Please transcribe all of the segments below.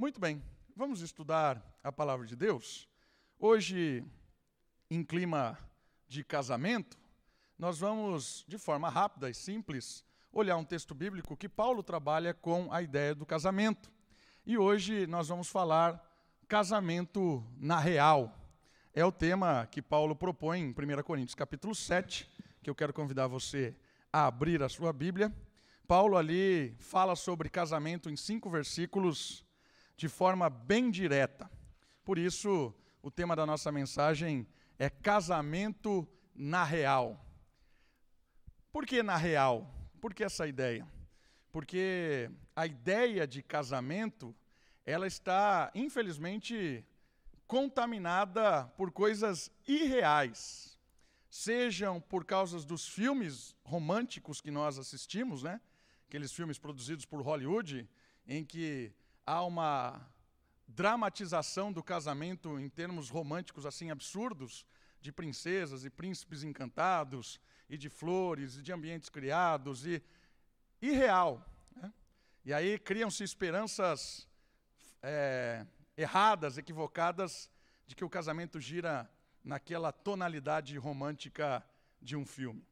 Muito bem, vamos estudar a palavra de Deus. Hoje, em clima de casamento, nós vamos, de forma rápida e simples, olhar um texto bíblico que Paulo trabalha com a ideia do casamento. E hoje nós vamos falar casamento na real. É o tema que Paulo propõe em 1 Coríntios capítulo 7, que eu quero convidar você a abrir a sua Bíblia. Paulo ali fala sobre casamento em cinco versículos de forma bem direta. Por isso, o tema da nossa mensagem é casamento na real. Por que na real? Por que essa ideia? Porque a ideia de casamento, ela está, infelizmente, contaminada por coisas irreais. Sejam por causa dos filmes românticos que nós assistimos, né? Aqueles filmes produzidos por Hollywood, em que há uma dramatização do casamento em termos românticos assim absurdos, de princesas e príncipes encantados, e de flores, e de ambientes criados, e irreal. Né? E aí criam-se esperanças é, erradas, equivocadas, de que o casamento gira naquela tonalidade romântica de um filme.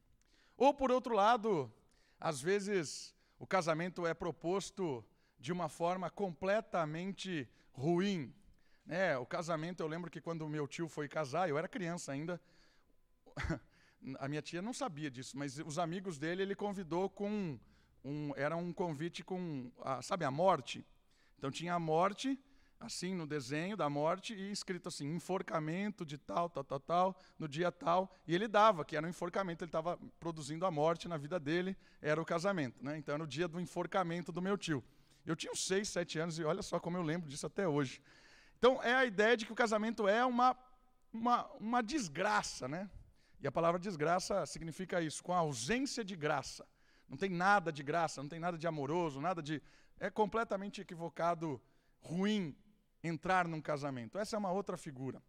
Ou, por outro lado, às vezes o casamento é proposto de uma forma completamente ruim. É, o casamento, eu lembro que quando meu tio foi casar, eu era criança ainda, a minha tia não sabia disso, mas os amigos dele ele convidou com um, era um convite com, a, sabe, a morte. Então tinha a morte, assim, no desenho da morte, e escrito assim, enforcamento de tal, tal, tal, tal, no dia tal, e ele dava, que era um enforcamento, ele estava produzindo a morte na vida dele, era o casamento. Né? Então era o dia do enforcamento do meu tio. Eu tinha uns 6, 7 anos, e olha só como eu lembro disso até hoje. Então é a ideia de que o casamento é uma, uma, uma desgraça, né? E a palavra desgraça significa isso, com a ausência de graça. Não tem nada de graça, não tem nada de amoroso, nada de. É completamente equivocado, ruim entrar num casamento. Essa é uma outra figura.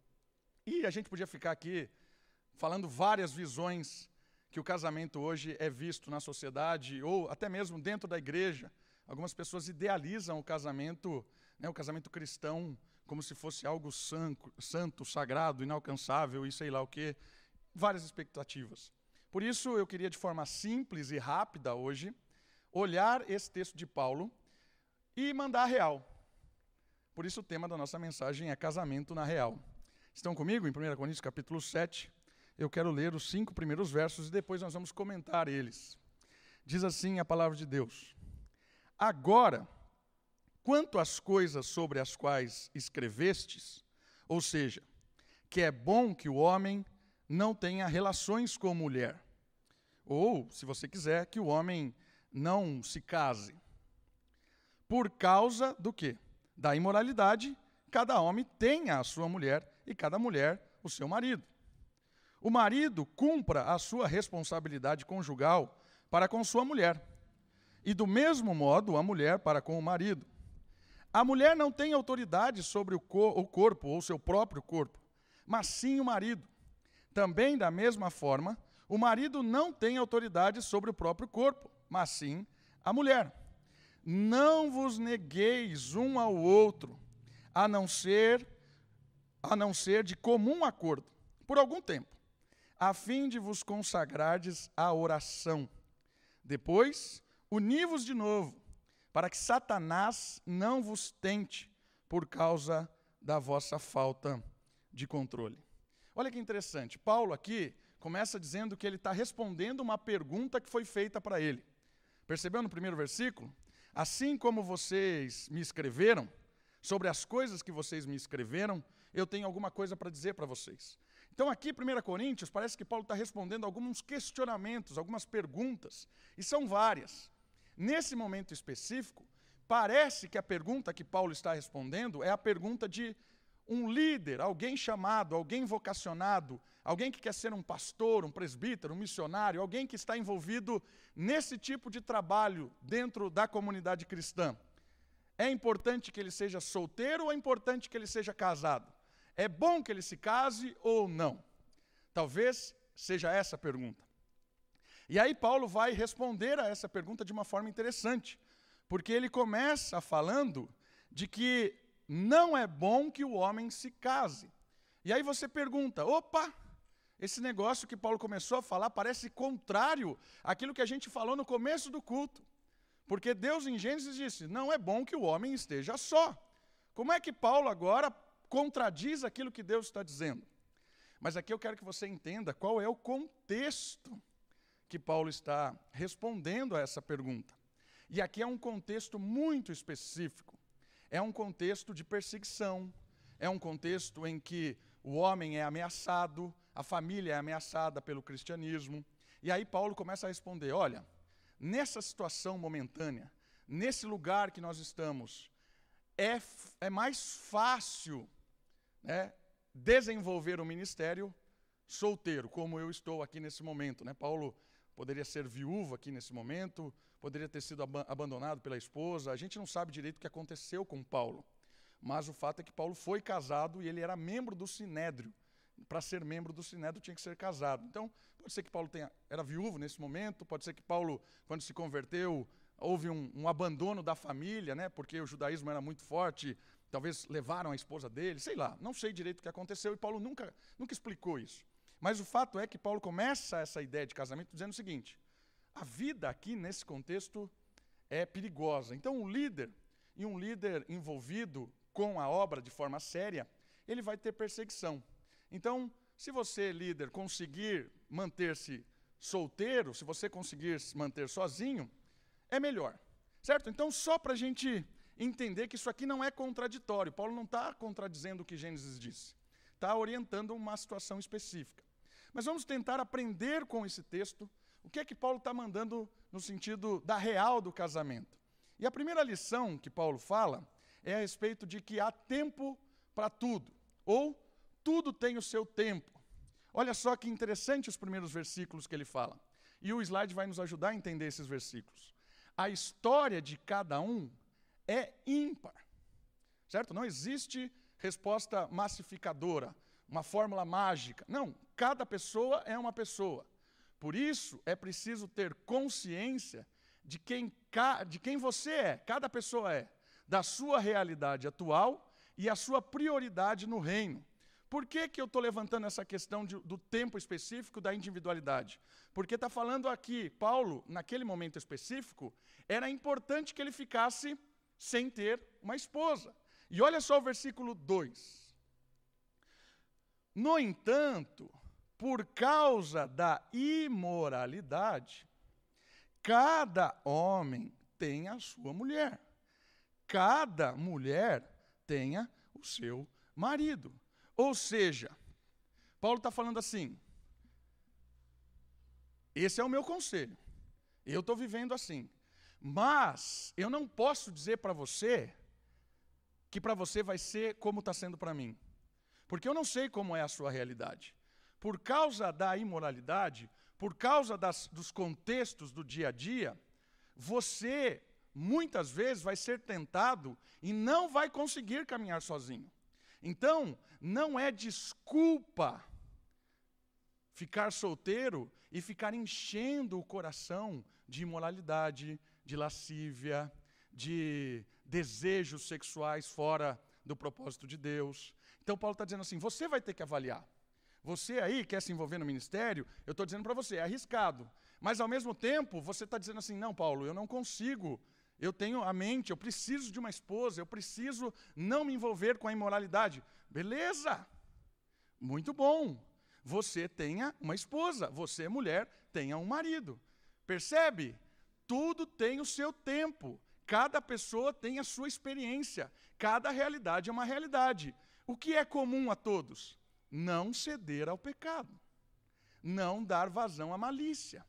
E a gente podia ficar aqui falando várias visões que o casamento hoje é visto na sociedade ou até mesmo dentro da igreja. Algumas pessoas idealizam o casamento, né, o casamento cristão, como se fosse algo santo, sagrado, inalcançável e sei lá o quê. Várias expectativas. Por isso, eu queria, de forma simples e rápida hoje, olhar esse texto de Paulo e mandar a real. Por isso, o tema da nossa mensagem é casamento na real. Estão comigo em 1 Coríntios capítulo 7? Eu quero ler os cinco primeiros versos e depois nós vamos comentar eles. Diz assim a palavra de Deus: Agora, quanto às coisas sobre as quais escrevestes, ou seja, que é bom que o homem não tenha relações com mulher. Ou, se você quiser, que o homem não se case. Por causa do quê? Da imoralidade, cada homem tenha a sua mulher e cada mulher o seu marido. O marido cumpra a sua responsabilidade conjugal para com sua mulher. E do mesmo modo, a mulher para com o marido. A mulher não tem autoridade sobre o, co o corpo ou seu próprio corpo, mas sim o marido. Também, da mesma forma, o marido não tem autoridade sobre o próprio corpo, mas sim a mulher. Não vos negueis um ao outro, a não ser a não ser de comum acordo, por algum tempo, a fim de vos consagrardes à oração. Depois, uni-vos de novo, para que Satanás não vos tente por causa da vossa falta de controle. Olha que interessante. Paulo aqui começa dizendo que ele está respondendo uma pergunta que foi feita para ele. Percebeu no primeiro versículo? Assim como vocês me escreveram, sobre as coisas que vocês me escreveram, eu tenho alguma coisa para dizer para vocês. Então, aqui, 1 Coríntios, parece que Paulo está respondendo alguns questionamentos, algumas perguntas, e são várias. Nesse momento específico, parece que a pergunta que Paulo está respondendo é a pergunta de um líder, alguém chamado, alguém vocacionado, alguém que quer ser um pastor, um presbítero, um missionário, alguém que está envolvido nesse tipo de trabalho dentro da comunidade cristã. É importante que ele seja solteiro ou é importante que ele seja casado? É bom que ele se case ou não? Talvez seja essa a pergunta. E aí Paulo vai responder a essa pergunta de uma forma interessante, porque ele começa falando de que não é bom que o homem se case. E aí você pergunta: opa, esse negócio que Paulo começou a falar parece contrário àquilo que a gente falou no começo do culto. Porque Deus em Gênesis disse: não é bom que o homem esteja só. Como é que Paulo agora contradiz aquilo que Deus está dizendo? Mas aqui eu quero que você entenda qual é o contexto que Paulo está respondendo a essa pergunta. E aqui é um contexto muito específico. É um contexto de perseguição, é um contexto em que o homem é ameaçado, a família é ameaçada pelo cristianismo. E aí Paulo começa a responder: olha, nessa situação momentânea, nesse lugar que nós estamos, é, é mais fácil né, desenvolver o ministério solteiro, como eu estou aqui nesse momento. Né? Paulo poderia ser viúvo aqui nesse momento, poderia ter sido ab abandonado pela esposa. A gente não sabe direito o que aconteceu com Paulo. Mas o fato é que Paulo foi casado e ele era membro do Sinédrio. Para ser membro do Sinédrio tinha que ser casado. Então, pode ser que Paulo tenha, era viúvo nesse momento, pode ser que Paulo, quando se converteu, houve um, um abandono da família, né, porque o judaísmo era muito forte, talvez levaram a esposa dele, sei lá, não sei direito o que aconteceu e Paulo nunca, nunca explicou isso. Mas o fato é que Paulo começa essa ideia de casamento dizendo o seguinte: a vida aqui nesse contexto é perigosa. Então, um líder e um líder envolvido com a obra de forma séria, ele vai ter perseguição. Então, se você, líder, conseguir manter-se solteiro, se você conseguir se manter sozinho, é melhor. Certo? Então, só para a gente entender que isso aqui não é contraditório, Paulo não está contradizendo o que Gênesis disse, está orientando uma situação específica. Mas vamos tentar aprender com esse texto o que é que Paulo está mandando no sentido da real do casamento. E a primeira lição que Paulo fala é a respeito de que há tempo para tudo, ou tudo tem o seu tempo. Olha só que interessante os primeiros versículos que ele fala. E o slide vai nos ajudar a entender esses versículos. A história de cada um é ímpar. Certo? Não existe resposta massificadora, uma fórmula mágica. Não, cada pessoa é uma pessoa. Por isso é preciso ter consciência de quem, de quem você é, cada pessoa é da sua realidade atual e a sua prioridade no reino. Por que, que eu estou levantando essa questão de, do tempo específico da individualidade? Porque está falando aqui, Paulo, naquele momento específico, era importante que ele ficasse sem ter uma esposa. E olha só o versículo 2. No entanto, por causa da imoralidade, cada homem tem a sua mulher cada mulher tenha o seu marido. Ou seja, Paulo está falando assim: esse é o meu conselho, eu estou vivendo assim, mas eu não posso dizer para você que para você vai ser como está sendo para mim, porque eu não sei como é a sua realidade. Por causa da imoralidade, por causa das, dos contextos do dia a dia, você muitas vezes vai ser tentado e não vai conseguir caminhar sozinho. Então, não é desculpa ficar solteiro e ficar enchendo o coração de imoralidade, de lascívia, de desejos sexuais fora do propósito de Deus. Então, Paulo está dizendo assim: você vai ter que avaliar. Você aí quer se envolver no ministério, eu estou dizendo para você, é arriscado. Mas ao mesmo tempo, você está dizendo assim: não, Paulo, eu não consigo eu tenho a mente, eu preciso de uma esposa, eu preciso não me envolver com a imoralidade. Beleza, muito bom. Você tenha uma esposa, você, mulher, tenha um marido. Percebe? Tudo tem o seu tempo. Cada pessoa tem a sua experiência. Cada realidade é uma realidade. O que é comum a todos? Não ceder ao pecado. Não dar vazão à malícia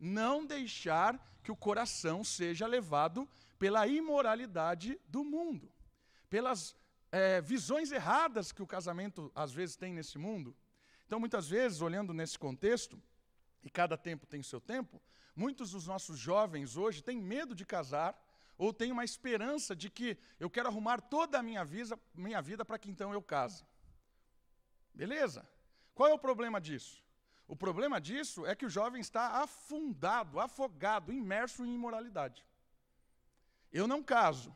não deixar que o coração seja levado pela imoralidade do mundo, pelas é, visões erradas que o casamento às vezes tem nesse mundo. Então, muitas vezes, olhando nesse contexto, e cada tempo tem seu tempo, muitos dos nossos jovens hoje têm medo de casar ou têm uma esperança de que eu quero arrumar toda a minha vida, minha vida para que então eu case. Beleza? Qual é o problema disso? O problema disso é que o jovem está afundado, afogado, imerso em imoralidade. Eu não caso,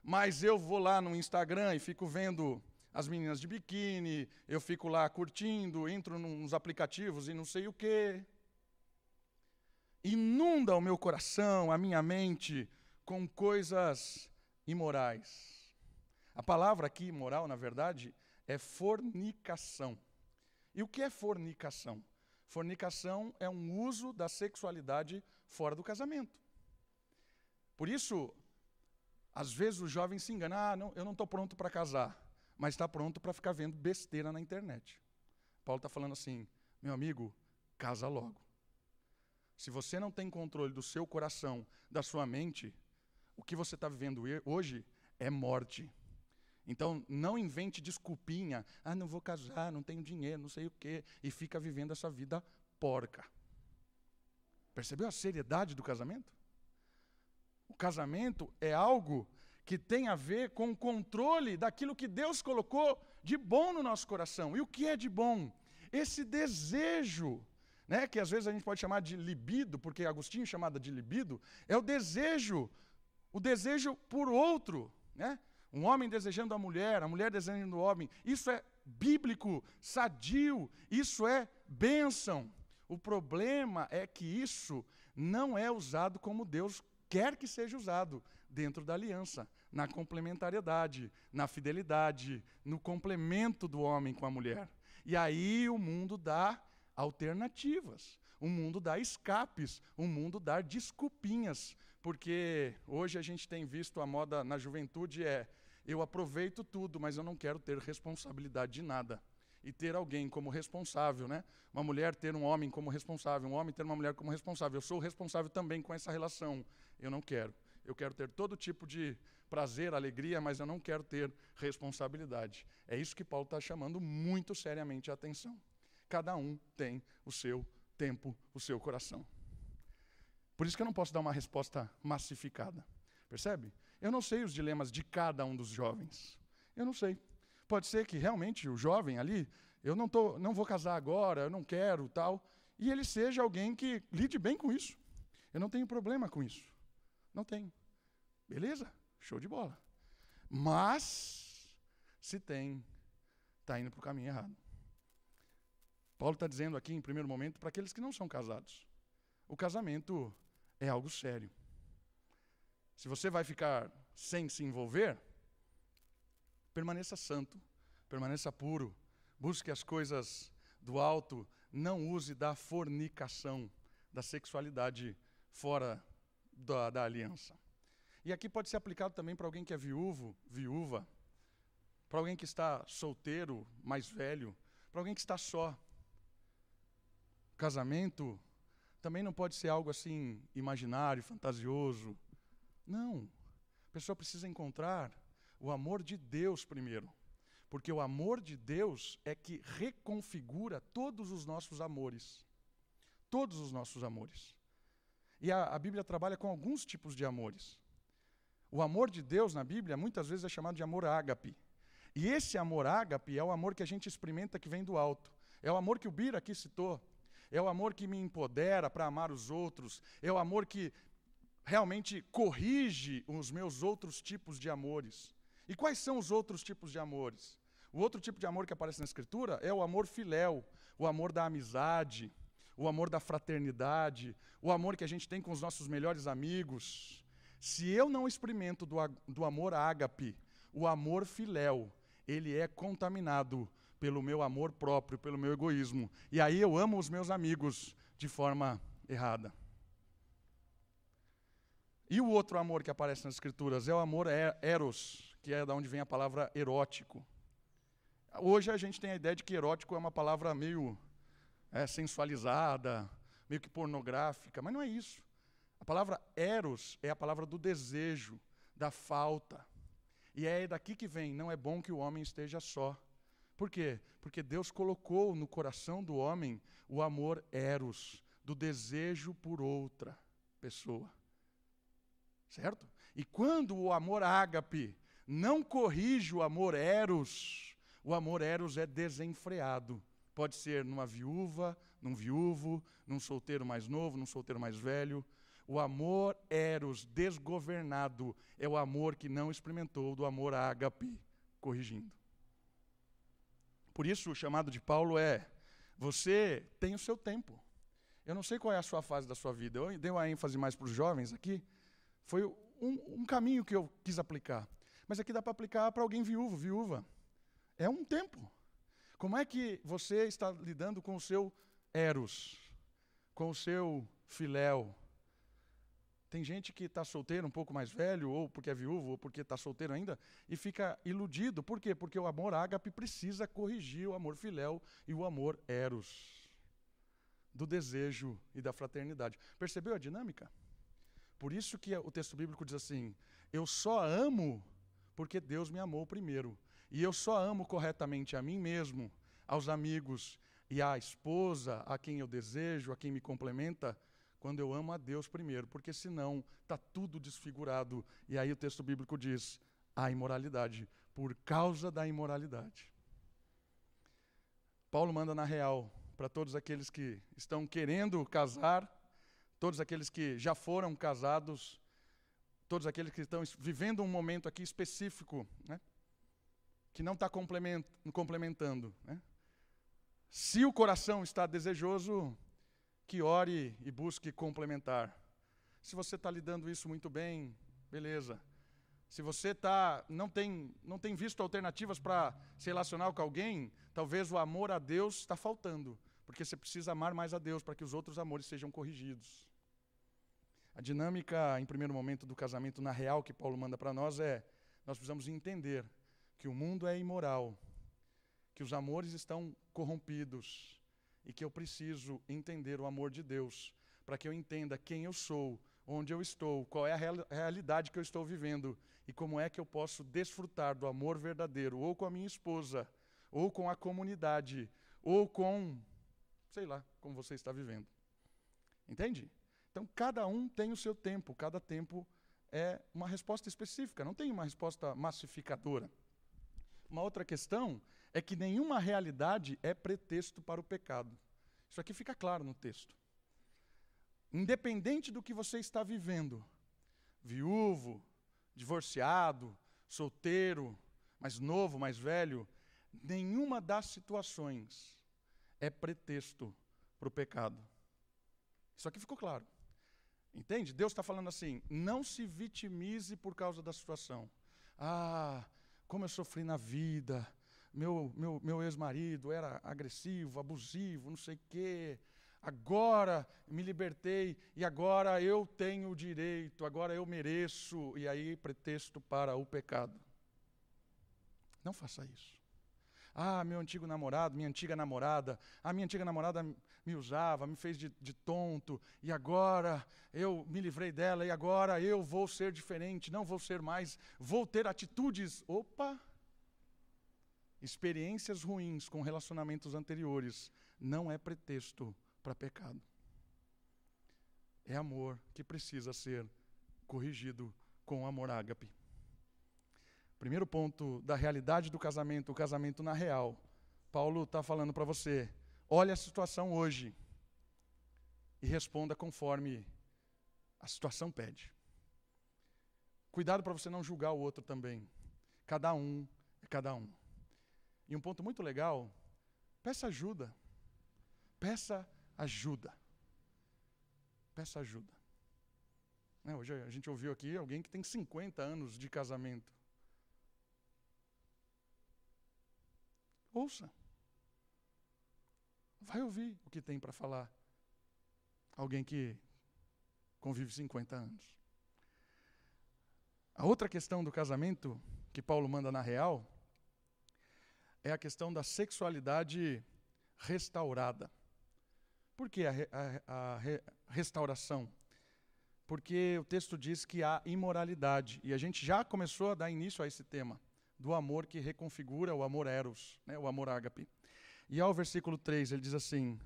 mas eu vou lá no Instagram e fico vendo as meninas de biquíni, eu fico lá curtindo, entro nos aplicativos e não sei o quê. Inunda o meu coração, a minha mente, com coisas imorais. A palavra aqui, imoral, na verdade, é fornicação. E o que é fornicação? Fornicação é um uso da sexualidade fora do casamento. Por isso, às vezes o jovem se engana, ah, não, eu não estou pronto para casar, mas está pronto para ficar vendo besteira na internet. Paulo está falando assim, meu amigo, casa logo. Se você não tem controle do seu coração, da sua mente, o que você está vivendo hoje é morte. Então, não invente desculpinha. Ah, não vou casar, não tenho dinheiro, não sei o quê. E fica vivendo essa vida porca. Percebeu a seriedade do casamento? O casamento é algo que tem a ver com o controle daquilo que Deus colocou de bom no nosso coração. E o que é de bom? Esse desejo, né, que às vezes a gente pode chamar de libido, porque Agostinho chamava de libido, é o desejo, o desejo por outro, né? Um homem desejando a mulher, a mulher desejando o homem. Isso é bíblico, sadio, isso é bênção. O problema é que isso não é usado como Deus quer que seja usado dentro da aliança, na complementariedade, na fidelidade, no complemento do homem com a mulher. E aí o mundo dá alternativas, o mundo dá escapes, o mundo dá desculpinhas, porque hoje a gente tem visto a moda na juventude é eu aproveito tudo, mas eu não quero ter responsabilidade de nada. E ter alguém como responsável, né? Uma mulher ter um homem como responsável, um homem ter uma mulher como responsável. Eu sou responsável também com essa relação. Eu não quero. Eu quero ter todo tipo de prazer, alegria, mas eu não quero ter responsabilidade. É isso que Paulo está chamando muito seriamente a atenção. Cada um tem o seu tempo, o seu coração. Por isso que eu não posso dar uma resposta massificada. Percebe? Eu não sei os dilemas de cada um dos jovens. Eu não sei. Pode ser que realmente o jovem ali, eu não, tô, não vou casar agora, eu não quero tal, e ele seja alguém que lide bem com isso. Eu não tenho problema com isso. Não tenho. Beleza? Show de bola. Mas, se tem, está indo para o caminho errado. Paulo está dizendo aqui, em primeiro momento, para aqueles que não são casados: o casamento é algo sério. Se você vai ficar sem se envolver, permaneça santo, permaneça puro, busque as coisas do alto, não use da fornicação, da sexualidade fora da, da aliança. E aqui pode ser aplicado também para alguém que é viúvo, viúva, para alguém que está solteiro, mais velho, para alguém que está só. Casamento também não pode ser algo assim imaginário, fantasioso, não. A pessoa precisa encontrar o amor de Deus primeiro. Porque o amor de Deus é que reconfigura todos os nossos amores. Todos os nossos amores. E a, a, Bíblia trabalha com alguns tipos de amores. O amor de Deus na Bíblia muitas vezes é chamado de amor ágape. E esse amor ágape é o amor que a gente experimenta que vem do alto. É o amor que o Bira aqui citou. É o amor que me empodera para amar os outros. É o amor que realmente corrige os meus outros tipos de amores. E quais são os outros tipos de amores? O outro tipo de amor que aparece na Escritura é o amor filéu, o amor da amizade, o amor da fraternidade, o amor que a gente tem com os nossos melhores amigos. Se eu não experimento do, do amor ágape, o amor filéu, ele é contaminado pelo meu amor próprio, pelo meu egoísmo. E aí eu amo os meus amigos de forma errada. E o outro amor que aparece nas Escrituras é o amor é, eros, que é da onde vem a palavra erótico. Hoje a gente tem a ideia de que erótico é uma palavra meio é, sensualizada, meio que pornográfica, mas não é isso. A palavra eros é a palavra do desejo, da falta. E é daqui que vem, não é bom que o homem esteja só. Por quê? Porque Deus colocou no coração do homem o amor eros, do desejo por outra pessoa. Certo? E quando o amor ágape não corrige o amor eros, o amor eros é desenfreado. Pode ser numa viúva, num viúvo, num solteiro mais novo, num solteiro mais velho. O amor eros, desgovernado, é o amor que não experimentou do amor ágape, corrigindo. Por isso, o chamado de Paulo é: você tem o seu tempo. Eu não sei qual é a sua fase da sua vida. Eu dei uma ênfase mais para os jovens aqui. Foi um, um, caminho que eu quis aplicar. Mas aqui dá para aplicar para alguém viúvo, viúva. É um tempo. Como é que você está lidando com o seu eros, com o seu filéu? Tem gente que está solteiro, um pouco mais velho, ou porque é viúvo, ou porque está solteiro ainda, e fica iludido. Por quê? Porque o amor ágape precisa corrigir o amor filéu e o amor eros do desejo e da fraternidade. Percebeu a dinâmica? Por isso que o texto bíblico diz assim: Eu só amo porque Deus me amou primeiro. E eu só amo corretamente a mim mesmo, aos amigos e à esposa, a quem eu desejo, a quem me complementa, quando eu amo a Deus primeiro, porque senão está tudo desfigurado. E aí o texto bíblico diz: a imoralidade, por causa da imoralidade. Paulo manda na real para todos aqueles que estão querendo casar, todos aqueles que já foram casados, todos aqueles que estão vivendo um momento aqui específico, né, que não está complementando. Né. Se o coração está desejoso, que ore e busque complementar. Se você está lidando isso muito bem, beleza. Se você tá, não, tem, não tem visto alternativas para se relacionar com alguém, talvez o amor a Deus está faltando, porque você precisa amar mais a Deus para que os outros amores sejam corrigidos. A dinâmica, em primeiro momento, do casamento na real que Paulo manda para nós é: nós precisamos entender que o mundo é imoral, que os amores estão corrompidos e que eu preciso entender o amor de Deus para que eu entenda quem eu sou, onde eu estou, qual é a real, realidade que eu estou vivendo e como é que eu posso desfrutar do amor verdadeiro, ou com a minha esposa, ou com a comunidade, ou com, sei lá, como você está vivendo. Entende? Então, cada um tem o seu tempo, cada tempo é uma resposta específica, não tem uma resposta massificadora. Uma outra questão é que nenhuma realidade é pretexto para o pecado. Isso aqui fica claro no texto. Independente do que você está vivendo, viúvo, divorciado, solteiro, mais novo, mais velho, nenhuma das situações é pretexto para o pecado. Isso aqui ficou claro. Entende? Deus está falando assim: não se vitimize por causa da situação. Ah, como eu sofri na vida. Meu, meu, meu ex-marido era agressivo, abusivo, não sei o quê agora me libertei e agora eu tenho o direito, agora eu mereço, e aí pretexto para o pecado. Não faça isso. Ah, meu antigo namorado, minha antiga namorada, a minha antiga namorada me usava, me fez de, de, tonto, e agora eu me livrei dela, e agora eu vou ser diferente, não vou ser mais, vou ter atitudes. Opa! Experiências ruins com relacionamentos anteriores não é pretexto para pecado. É amor que precisa ser corrigido com amor ágape. Primeiro ponto da realidade do casamento, o casamento na real. Paulo está falando para você: olhe a situação hoje e responda conforme a situação pede. Cuidado para você não julgar o outro também. Cada um é cada um. E um ponto muito legal: peça ajuda. Peça ajuda. Peça ajuda. Né, hoje a gente ouviu aqui alguém que tem 50 anos de casamento. Ouça. Vai ouvir o que tem para falar. Alguém que convive 50 anos. A outra questão do casamento que Paulo manda na real é a questão da sexualidade restaurada. Por que a, a, a restauração? Porque o texto diz que há imoralidade. E a gente já começou a dar início a esse tema, do amor que reconfigura o amor eros, né, o amor ágape. E ao versículo 3 ele diz assim: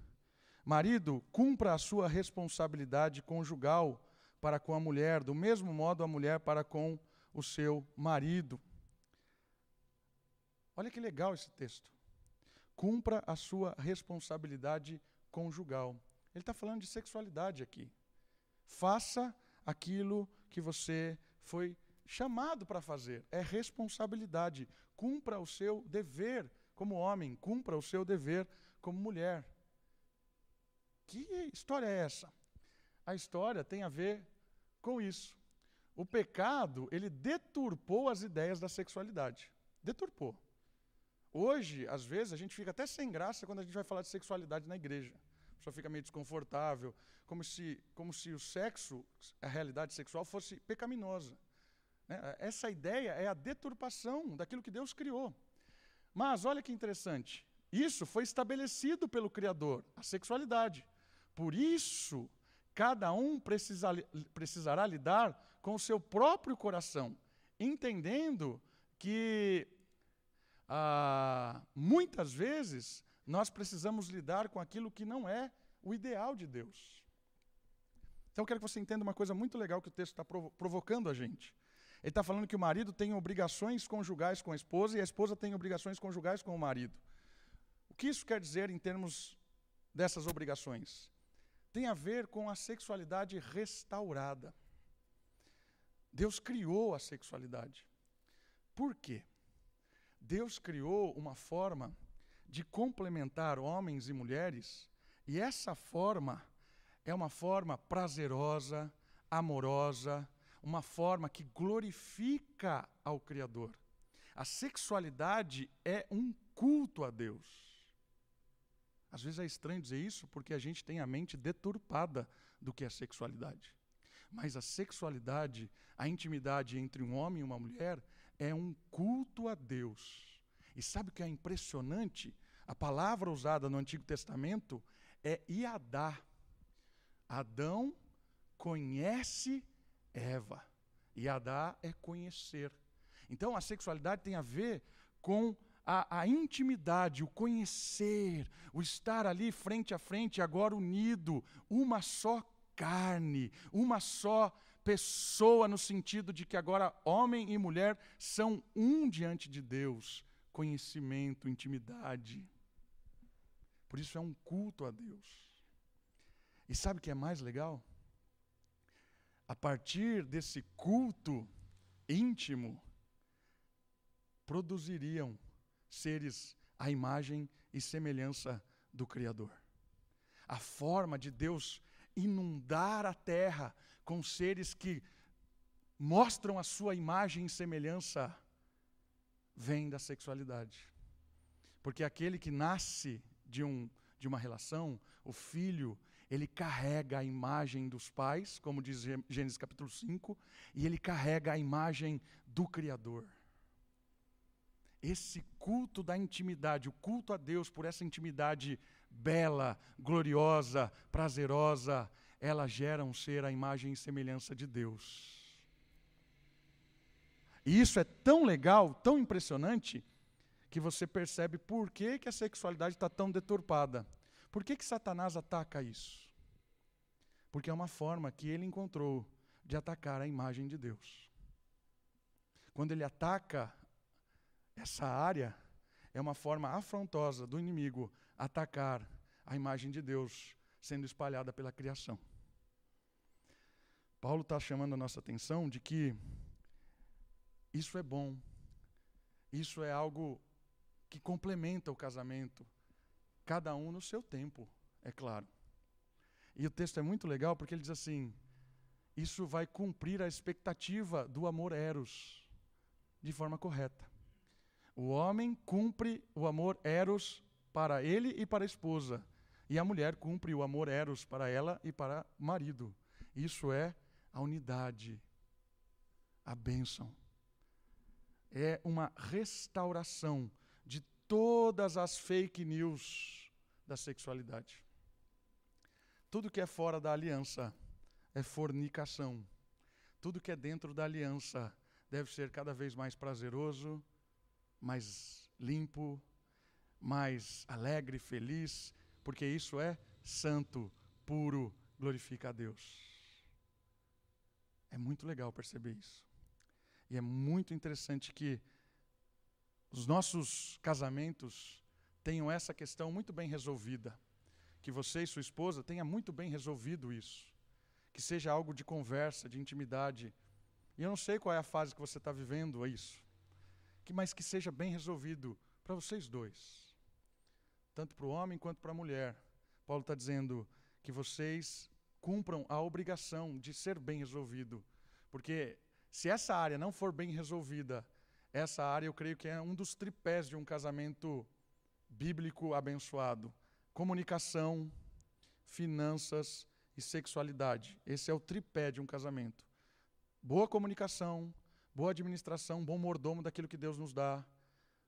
Marido, cumpra a sua responsabilidade conjugal para com a mulher, do mesmo modo a mulher para com o seu marido. Olha que legal esse texto. Cumpra a sua responsabilidade conjugal. Ele está falando de sexualidade aqui. Faça aquilo que você foi chamado para fazer. É responsabilidade. Cumpra o seu dever como homem, cumpra o seu dever como mulher. Que história é essa? A história tem a ver com isso. O pecado, ele deturpou as ideias da sexualidade. Deturpou. Hoje, às vezes, a gente fica até sem graça quando a gente vai falar de sexualidade na igreja. A pessoa fica meio desconfortável, como se, como se o sexo, a realidade sexual, fosse pecaminosa. Né? Essa ideia é a deturpação daquilo que Deus criou. Mas olha que interessante. Isso foi estabelecido pelo Criador, a sexualidade. Por isso, cada um precisa, precisará lidar com o seu próprio coração, entendendo que ah, muitas vezes nós precisamos lidar com aquilo que não é o ideal de Deus. Então eu quero que você entenda uma coisa muito legal que o texto está provo provocando a gente. Ele está falando que o marido tem obrigações conjugais com a esposa e a esposa tem obrigações conjugais com o marido. O que isso quer dizer em termos dessas obrigações? Tem a ver com a sexualidade restaurada. Deus criou a sexualidade. Por quê? Deus criou uma forma de complementar homens e mulheres, e essa forma é uma forma prazerosa, amorosa, uma forma que glorifica ao Criador. A sexualidade é um culto a Deus. Às vezes é estranho dizer isso porque a gente tem a mente deturpada do que é sexualidade. Mas a sexualidade, a intimidade entre um homem e uma mulher, é um culto a Deus. E sabe o que é impressionante? A palavra usada no Antigo Testamento é iadá. Adão conhece Eva. Iadá é conhecer. Então a sexualidade tem a ver com a, a, intimidade, o conhecer, o estar ali frente a frente, agora unido, uma só carne, uma só pessoa, no sentido de que agora homem e mulher são um diante de Deus. Conhecimento, intimidade. Por isso é um culto a Deus. E sabe o que é mais legal? A partir desse culto íntimo, produziriam seres à imagem e semelhança do Criador. A forma de Deus inundar a terra com seres que mostram a sua imagem e semelhança vem da sexualidade. Porque aquele que nasce de, um, de uma relação, o filho, ele carrega a imagem dos pais, como diz Gênesis capítulo 5, e ele carrega a imagem do Criador. Esse culto da intimidade, o culto a Deus por essa intimidade bela, gloriosa, prazerosa, ela gera um ser à imagem e semelhança de Deus. E isso é tão legal, tão impressionante, que você percebe por que, que a sexualidade está tão deturpada. Por que, que Satanás ataca isso? Porque é uma forma que ele encontrou de atacar a imagem de Deus. Quando ele ataca essa área, é uma forma afrontosa do inimigo atacar a imagem de Deus sendo espalhada pela criação. Paulo está chamando a nossa atenção de que isso é bom, isso é algo que complementa o casamento, cada um no seu tempo, é claro. E o texto é muito legal porque ele diz assim: isso vai cumprir a expectativa do amor eros de forma correta. O homem cumpre o amor eros para ele e para a esposa, e a mulher cumpre o amor eros para ela e para o marido. Isso é a unidade, a bênção. É uma restauração todas as fake news da sexualidade. Tudo que é fora da aliança é fornicação. Tudo que é dentro da aliança deve ser cada vez mais prazeroso, mais limpo, mais alegre, feliz, porque isso é santo, puro, glorifica a Deus. É muito legal perceber isso. E é muito interessante que os nossos casamentos tenham essa questão muito bem resolvida. Que você e sua esposa tenham muito bem resolvido isso. que seja algo de conversa, de intimidade. E eu não sei qual é a fase que você está vivendo isso, que, mas que seja bem resolvido para vocês dois, tanto para o homem quanto para a mulher. Paulo está dizendo que vocês cumpram a obrigação de ser bem resolvido, porque se essa área não for bem resolvida, essa área eu creio que é um dos tripés de um casamento bíblico abençoado: comunicação, finanças e sexualidade. Esse é o tripé de um casamento. Boa comunicação, boa administração, bom mordomo daquilo que Deus nos dá,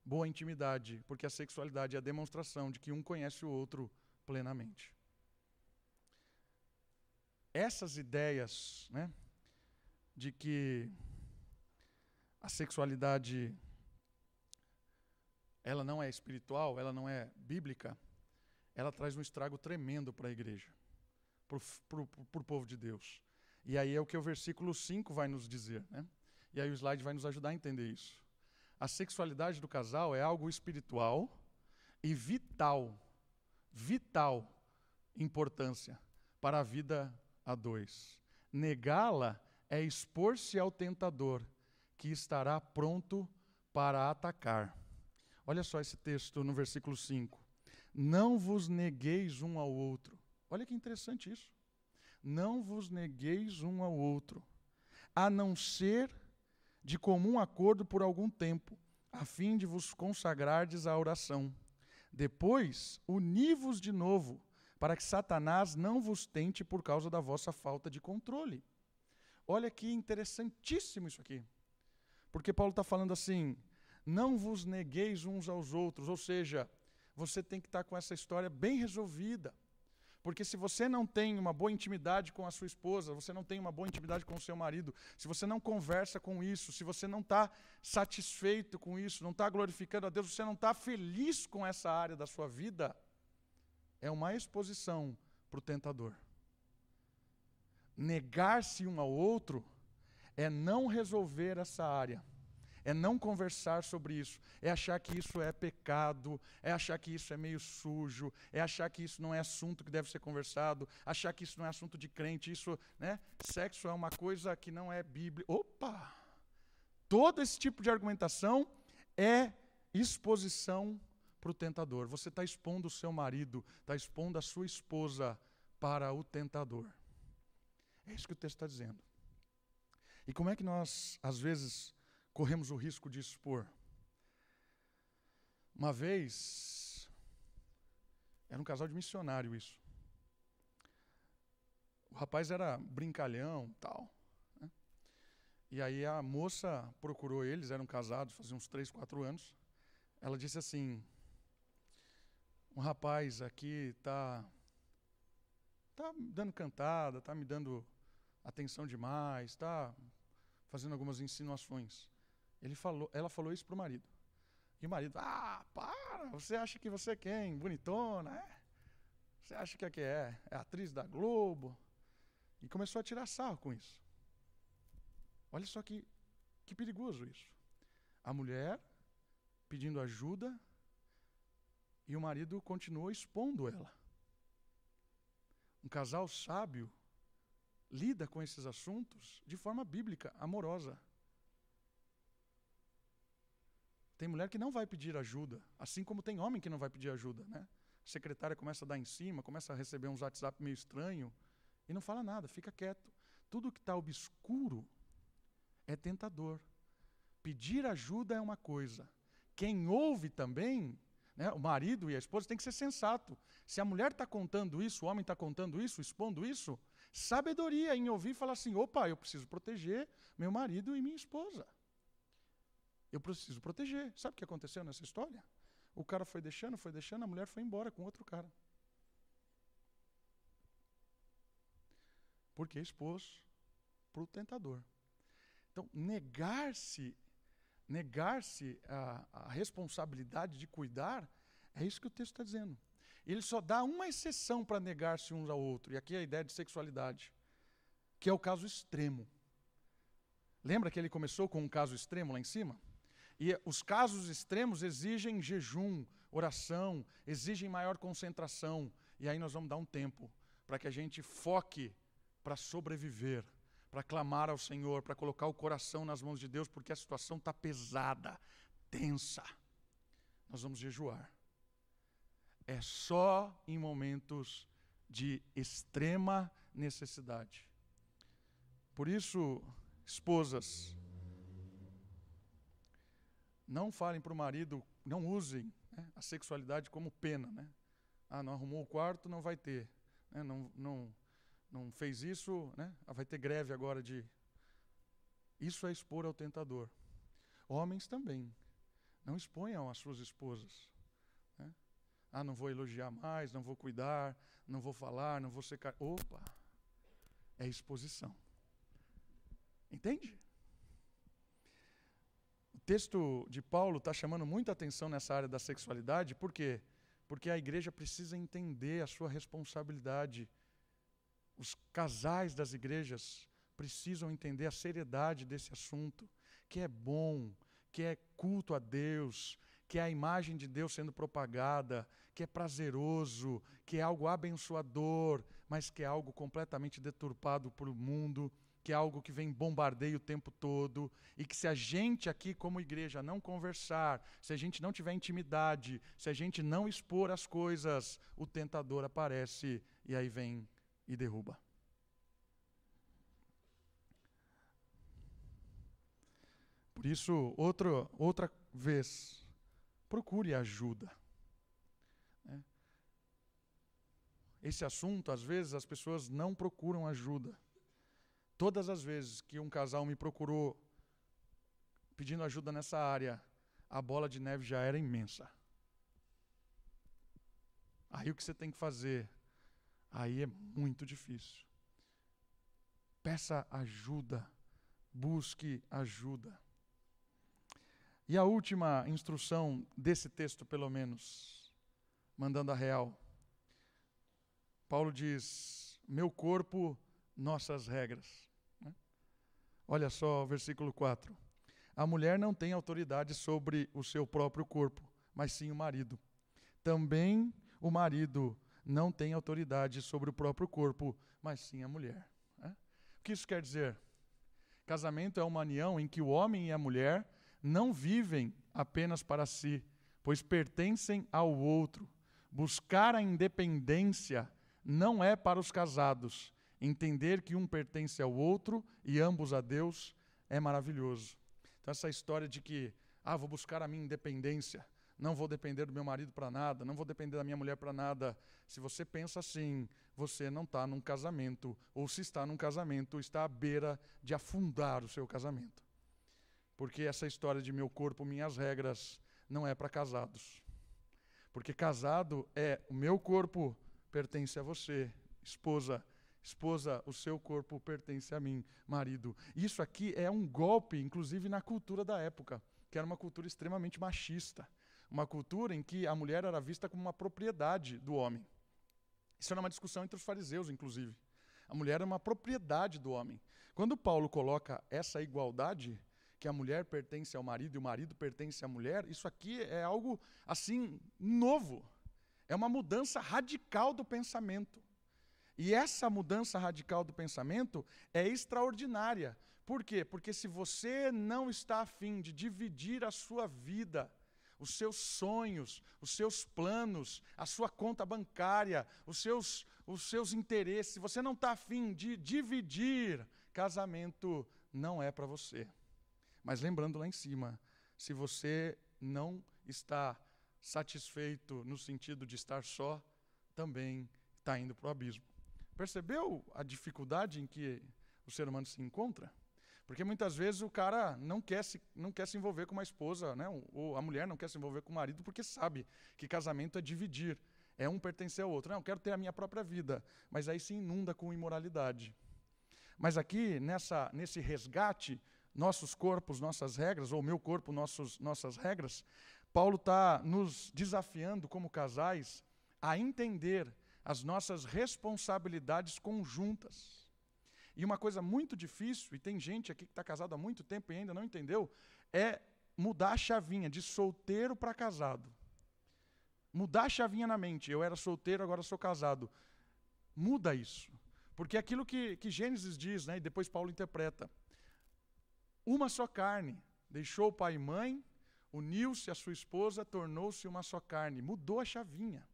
boa intimidade, porque a sexualidade é a demonstração de que um conhece o outro plenamente. Essas ideias, né, de que a sexualidade ela não é espiritual, ela não é bíblica, ela traz um estrago tremendo para a igreja, para o povo de Deus. E aí é o que o versículo 5 vai nos dizer. Né? E aí o slide vai nos ajudar a entender isso. A sexualidade do casal é algo espiritual e vital, vital importância para a vida a dois. Negá-la é expor-se ao tentador, que estará pronto para atacar. Olha só esse texto no versículo 5. Não vos negueis um ao outro. Olha que interessante isso. Não vos negueis um ao outro, a não ser de comum acordo por algum tempo, a fim de vos consagrardes à oração. Depois, uni-vos de novo, para que Satanás não vos tente por causa da vossa falta de controle. Olha que interessantíssimo isso aqui. Porque Paulo está falando assim: não vos negueis uns aos outros, ou seja, você tem que estar com essa história bem resolvida. Porque se você não tem uma boa intimidade com a sua esposa, você não tem uma boa intimidade com o seu marido, se você não conversa com isso, se você não está satisfeito com isso, não está glorificando a Deus, você não está feliz com essa área da sua vida, é uma exposição para o tentador. Negar-se um ao outro é não resolver essa área é não conversar sobre isso, é achar que isso é pecado, é achar que isso é meio sujo, é achar que isso não é assunto que deve ser conversado, achar que isso não é assunto de crente, isso, né? Sexo é uma coisa que não é Bíblia. Opa! Todo esse tipo de argumentação é exposição para o tentador. Você está expondo o seu marido, está expondo a sua esposa para o tentador. É isso que o texto está dizendo. E como é que nós, às vezes, corremos o risco de expor. Uma vez, era um casal de missionário isso. O rapaz era brincalhão tal. Né? E aí a moça procurou eles, eram casados, fazia uns três, quatro anos. Ela disse assim: um rapaz aqui está tá me dando cantada, está me dando atenção demais, está fazendo algumas insinuações. Ele falou, ela falou isso para o marido. E o marido, ah, para, você acha que você é quem? Bonitona, é? Você acha que é que é? É atriz da Globo? E começou a tirar sarro com isso. Olha só que, que perigoso isso. A mulher pedindo ajuda e o marido continuou expondo ela. Um casal sábio lida com esses assuntos de forma bíblica, amorosa. Tem mulher que não vai pedir ajuda, assim como tem homem que não vai pedir ajuda, né? A secretária começa a dar em cima, começa a receber uns WhatsApp meio estranho e não fala nada, fica quieto. Tudo que está obscuro é tentador. Pedir ajuda é uma coisa. Quem ouve também, né, o marido e a esposa, tem que ser sensato. Se a mulher está contando isso, o homem está contando isso, expondo isso, sabedoria em ouvir e falar assim: opa, eu preciso proteger meu marido e minha esposa. Eu preciso proteger. Sabe o que aconteceu nessa história? O cara foi deixando, foi deixando, a mulher foi embora com outro cara. Porque expôs para o tentador. Então, negar-se, negar-se a, a responsabilidade de cuidar, é isso que o texto está dizendo. Ele só dá uma exceção para negar-se uns ao outro, e aqui é a ideia de sexualidade, que é o caso extremo. Lembra que ele começou com um caso extremo lá em cima? E os casos extremos exigem jejum, oração, exigem maior concentração. E aí nós vamos dar um tempo para que a gente foque para sobreviver, para clamar ao Senhor, para colocar o coração nas mãos de Deus, porque a situação está pesada, tensa. Nós vamos jejuar. É só em momentos de extrema necessidade. Por isso, esposas, não falem para o marido, não usem né, a sexualidade como pena. Né? Ah, não arrumou o quarto, não vai ter. Né? Não, não, não fez isso, né? Ah, vai ter greve agora de. Isso é expor ao tentador. Homens também. Não exponham as suas esposas. Ah, não vou elogiar mais, não vou cuidar, não vou falar, não vou secar. Opa! É exposição. Entende? O texto de Paulo está chamando muita atenção nessa área da sexualidade, por quê? Porque a igreja precisa entender a sua responsabilidade os casais das igrejas precisam entender a seriedade desse assunto, que é bom, que é culto a Deus, que é a imagem de Deus sendo propagada, que é prazeroso, que é algo abençoador, mas que é algo completamente deturpado por o mundo, que é algo que vem bombardeio o tempo todo, e que se a gente aqui como igreja não conversar, se a gente não tiver intimidade, se a gente não expor as coisas, o tentador aparece e aí vem e derruba. Por isso, outro, outra vez, procure ajuda. Né? Esse assunto, às vezes, as pessoas não procuram ajuda. Todas as vezes que um casal me procurou pedindo ajuda nessa área, a bola de neve já era imensa. Aí o que você tem que fazer aí é muito difícil. Peça ajuda, busque ajuda. E a última instrução desse texto, pelo menos, mandando a real. Paulo diz: Meu corpo, nossas regras. Né? Olha só o versículo 4. A mulher não tem autoridade sobre o seu próprio corpo, mas sim o marido. Também o marido não tem autoridade sobre o próprio corpo, mas sim a mulher. Né? O que isso quer dizer? Casamento é uma união em que o homem e a mulher não vivem apenas para si, pois pertencem ao outro. Buscar a independência não é para os casados. Entender que um pertence ao outro e ambos a Deus é maravilhoso. Então, essa história de que, ah, vou buscar a minha independência, não vou depender do meu marido para nada, não vou depender da minha mulher para nada. Se você pensa assim, você não está num casamento, ou se está num casamento, está à beira de afundar o seu casamento. Porque essa história de meu corpo, minhas regras, não é para casados. Porque casado é o meu corpo pertence a você, esposa. Esposa, o seu corpo pertence a mim, marido. Isso aqui é um golpe, inclusive na cultura da época, que era uma cultura extremamente machista uma cultura em que a mulher era vista como uma propriedade do homem. Isso era uma discussão entre os fariseus, inclusive. A mulher era uma propriedade do homem. Quando Paulo coloca essa igualdade, que a mulher pertence ao marido e o marido pertence à mulher, isso aqui é algo assim novo. É uma mudança radical do pensamento. E essa mudança radical do pensamento é extraordinária. Por quê? Porque se você não está afim de dividir a sua vida os seus sonhos, os seus planos, a sua conta bancária, os seus, os seus interesses, se você não está afim de dividir, casamento não é para você. Mas lembrando lá em cima, se você não está satisfeito no sentido de estar só, também está indo para o abismo. Percebeu a dificuldade em que o ser humano se encontra? Porque muitas vezes o cara não quer se, não quer se envolver com uma esposa, né? ou a mulher não quer se envolver com o marido porque sabe que casamento é dividir, é um pertencer ao outro. Não, eu quero ter a minha própria vida, mas aí se inunda com imoralidade. Mas aqui, nessa, nesse resgate, nossos corpos, nossas regras, ou meu corpo, nossos, nossas regras, Paulo está nos desafiando como casais a entender as nossas responsabilidades conjuntas. E uma coisa muito difícil, e tem gente aqui que está casado há muito tempo e ainda não entendeu, é mudar a chavinha de solteiro para casado. Mudar a chavinha na mente. Eu era solteiro, agora sou casado. Muda isso. Porque é aquilo que, que Gênesis diz, né, e depois Paulo interpreta. Uma só carne, deixou o pai e mãe, uniu-se a sua esposa, tornou-se uma só carne, mudou a chavinha.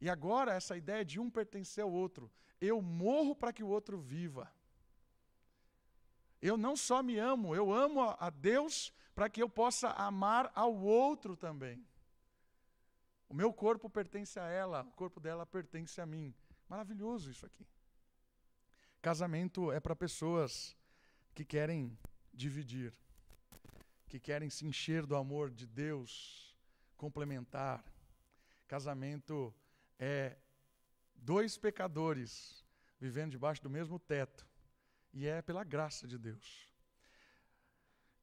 E agora essa ideia de um pertencer ao outro, eu morro para que o outro viva. Eu não só me amo, eu amo a Deus para que eu possa amar ao outro também. O meu corpo pertence a ela, o corpo dela pertence a mim. Maravilhoso isso aqui. Casamento é para pessoas que querem dividir, que querem se encher do amor de Deus, complementar. Casamento é dois pecadores vivendo debaixo do mesmo teto, e é pela graça de Deus.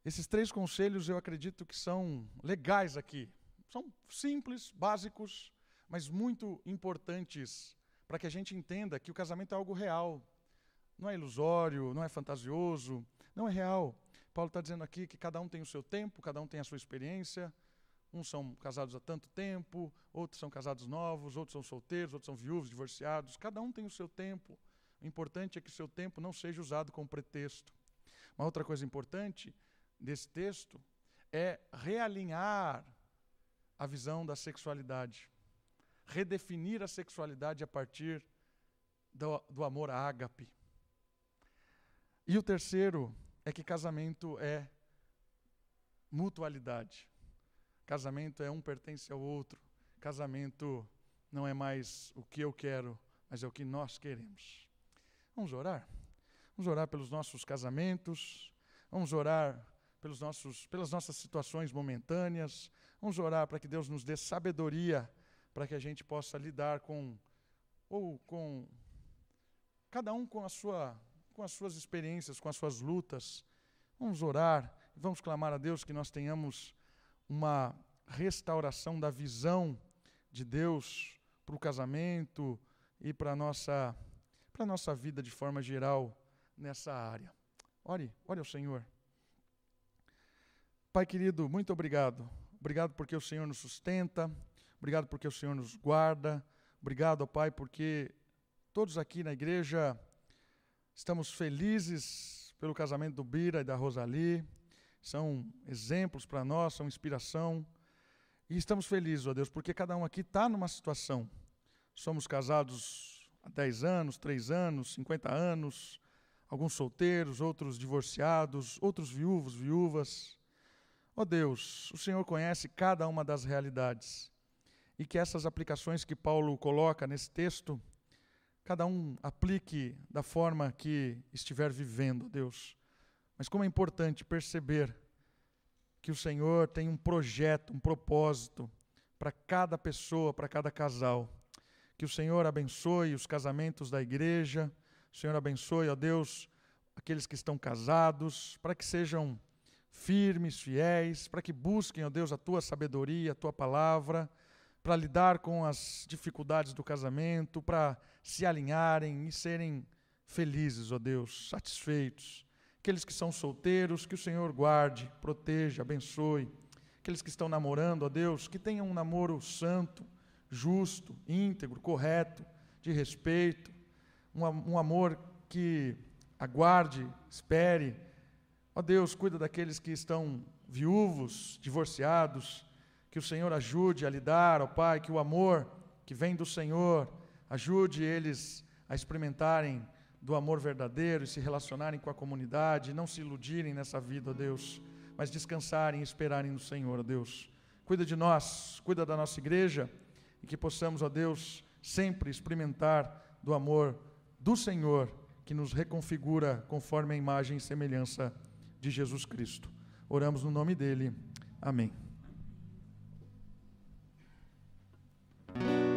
Esses três conselhos eu acredito que são legais aqui. São simples, básicos, mas muito importantes para que a gente entenda que o casamento é algo real. Não é ilusório, não é fantasioso, não é real. Paulo está dizendo aqui que cada um tem o seu tempo, cada um tem a sua experiência. Uns são casados há tanto tempo, outros são casados novos, outros são solteiros, outros são viúvos, divorciados. Cada um tem o seu tempo. O importante é que o seu tempo não seja usado como pretexto. Uma outra coisa importante desse texto é realinhar a visão da sexualidade. Redefinir a sexualidade a partir do, do amor ágape. E o terceiro é que casamento é mutualidade. Casamento é um pertence ao outro. Casamento não é mais o que eu quero, mas é o que nós queremos. Vamos orar? Vamos orar pelos nossos casamentos, vamos orar pelos nossos, pelas nossas situações momentâneas, vamos orar para que Deus nos dê sabedoria para que a gente possa lidar com, ou com, cada um com, a sua, com as suas experiências, com as suas lutas. Vamos orar, vamos clamar a Deus que nós tenhamos uma restauração da visão de Deus para o casamento e para a nossa nossa vida de forma geral nessa área. Ore, ore ao Senhor. Pai querido, muito obrigado. Obrigado porque o Senhor nos sustenta, obrigado porque o Senhor nos guarda, obrigado, Pai, porque todos aqui na igreja estamos felizes pelo casamento do Bira e da Rosali, são exemplos para nós, são inspiração. E estamos felizes, ó Deus, porque cada um aqui está numa situação. Somos casados há 10 anos, 3 anos, 50 anos, alguns solteiros, outros divorciados, outros viúvos, viúvas. Ó Deus, o Senhor conhece cada uma das realidades e que essas aplicações que Paulo coloca nesse texto, cada um aplique da forma que estiver vivendo, Deus. Mas como é importante perceber que o Senhor tem um projeto, um propósito para cada pessoa, para cada casal. Que o Senhor abençoe os casamentos da igreja. O Senhor abençoe, ó Deus, aqueles que estão casados, para que sejam firmes, fiéis, para que busquem, ó Deus, a tua sabedoria, a tua palavra, para lidar com as dificuldades do casamento, para se alinharem e serem felizes, ó Deus, satisfeitos. Aqueles que são solteiros, que o Senhor guarde, proteja, abençoe. Aqueles que estão namorando, ó Deus, que tenham um namoro santo, justo, íntegro, correto, de respeito, um, um amor que aguarde, espere. Ó Deus, cuida daqueles que estão viúvos, divorciados, que o Senhor ajude a lidar, ó Pai, que o amor que vem do Senhor ajude eles a experimentarem do amor verdadeiro e se relacionarem com a comunidade, não se iludirem nessa vida, ó Deus, mas descansarem e esperarem no Senhor, ó Deus. Cuida de nós, cuida da nossa igreja e que possamos, ó Deus, sempre experimentar do amor do Senhor que nos reconfigura conforme a imagem e semelhança de Jesus Cristo. Oramos no nome dele. Amém.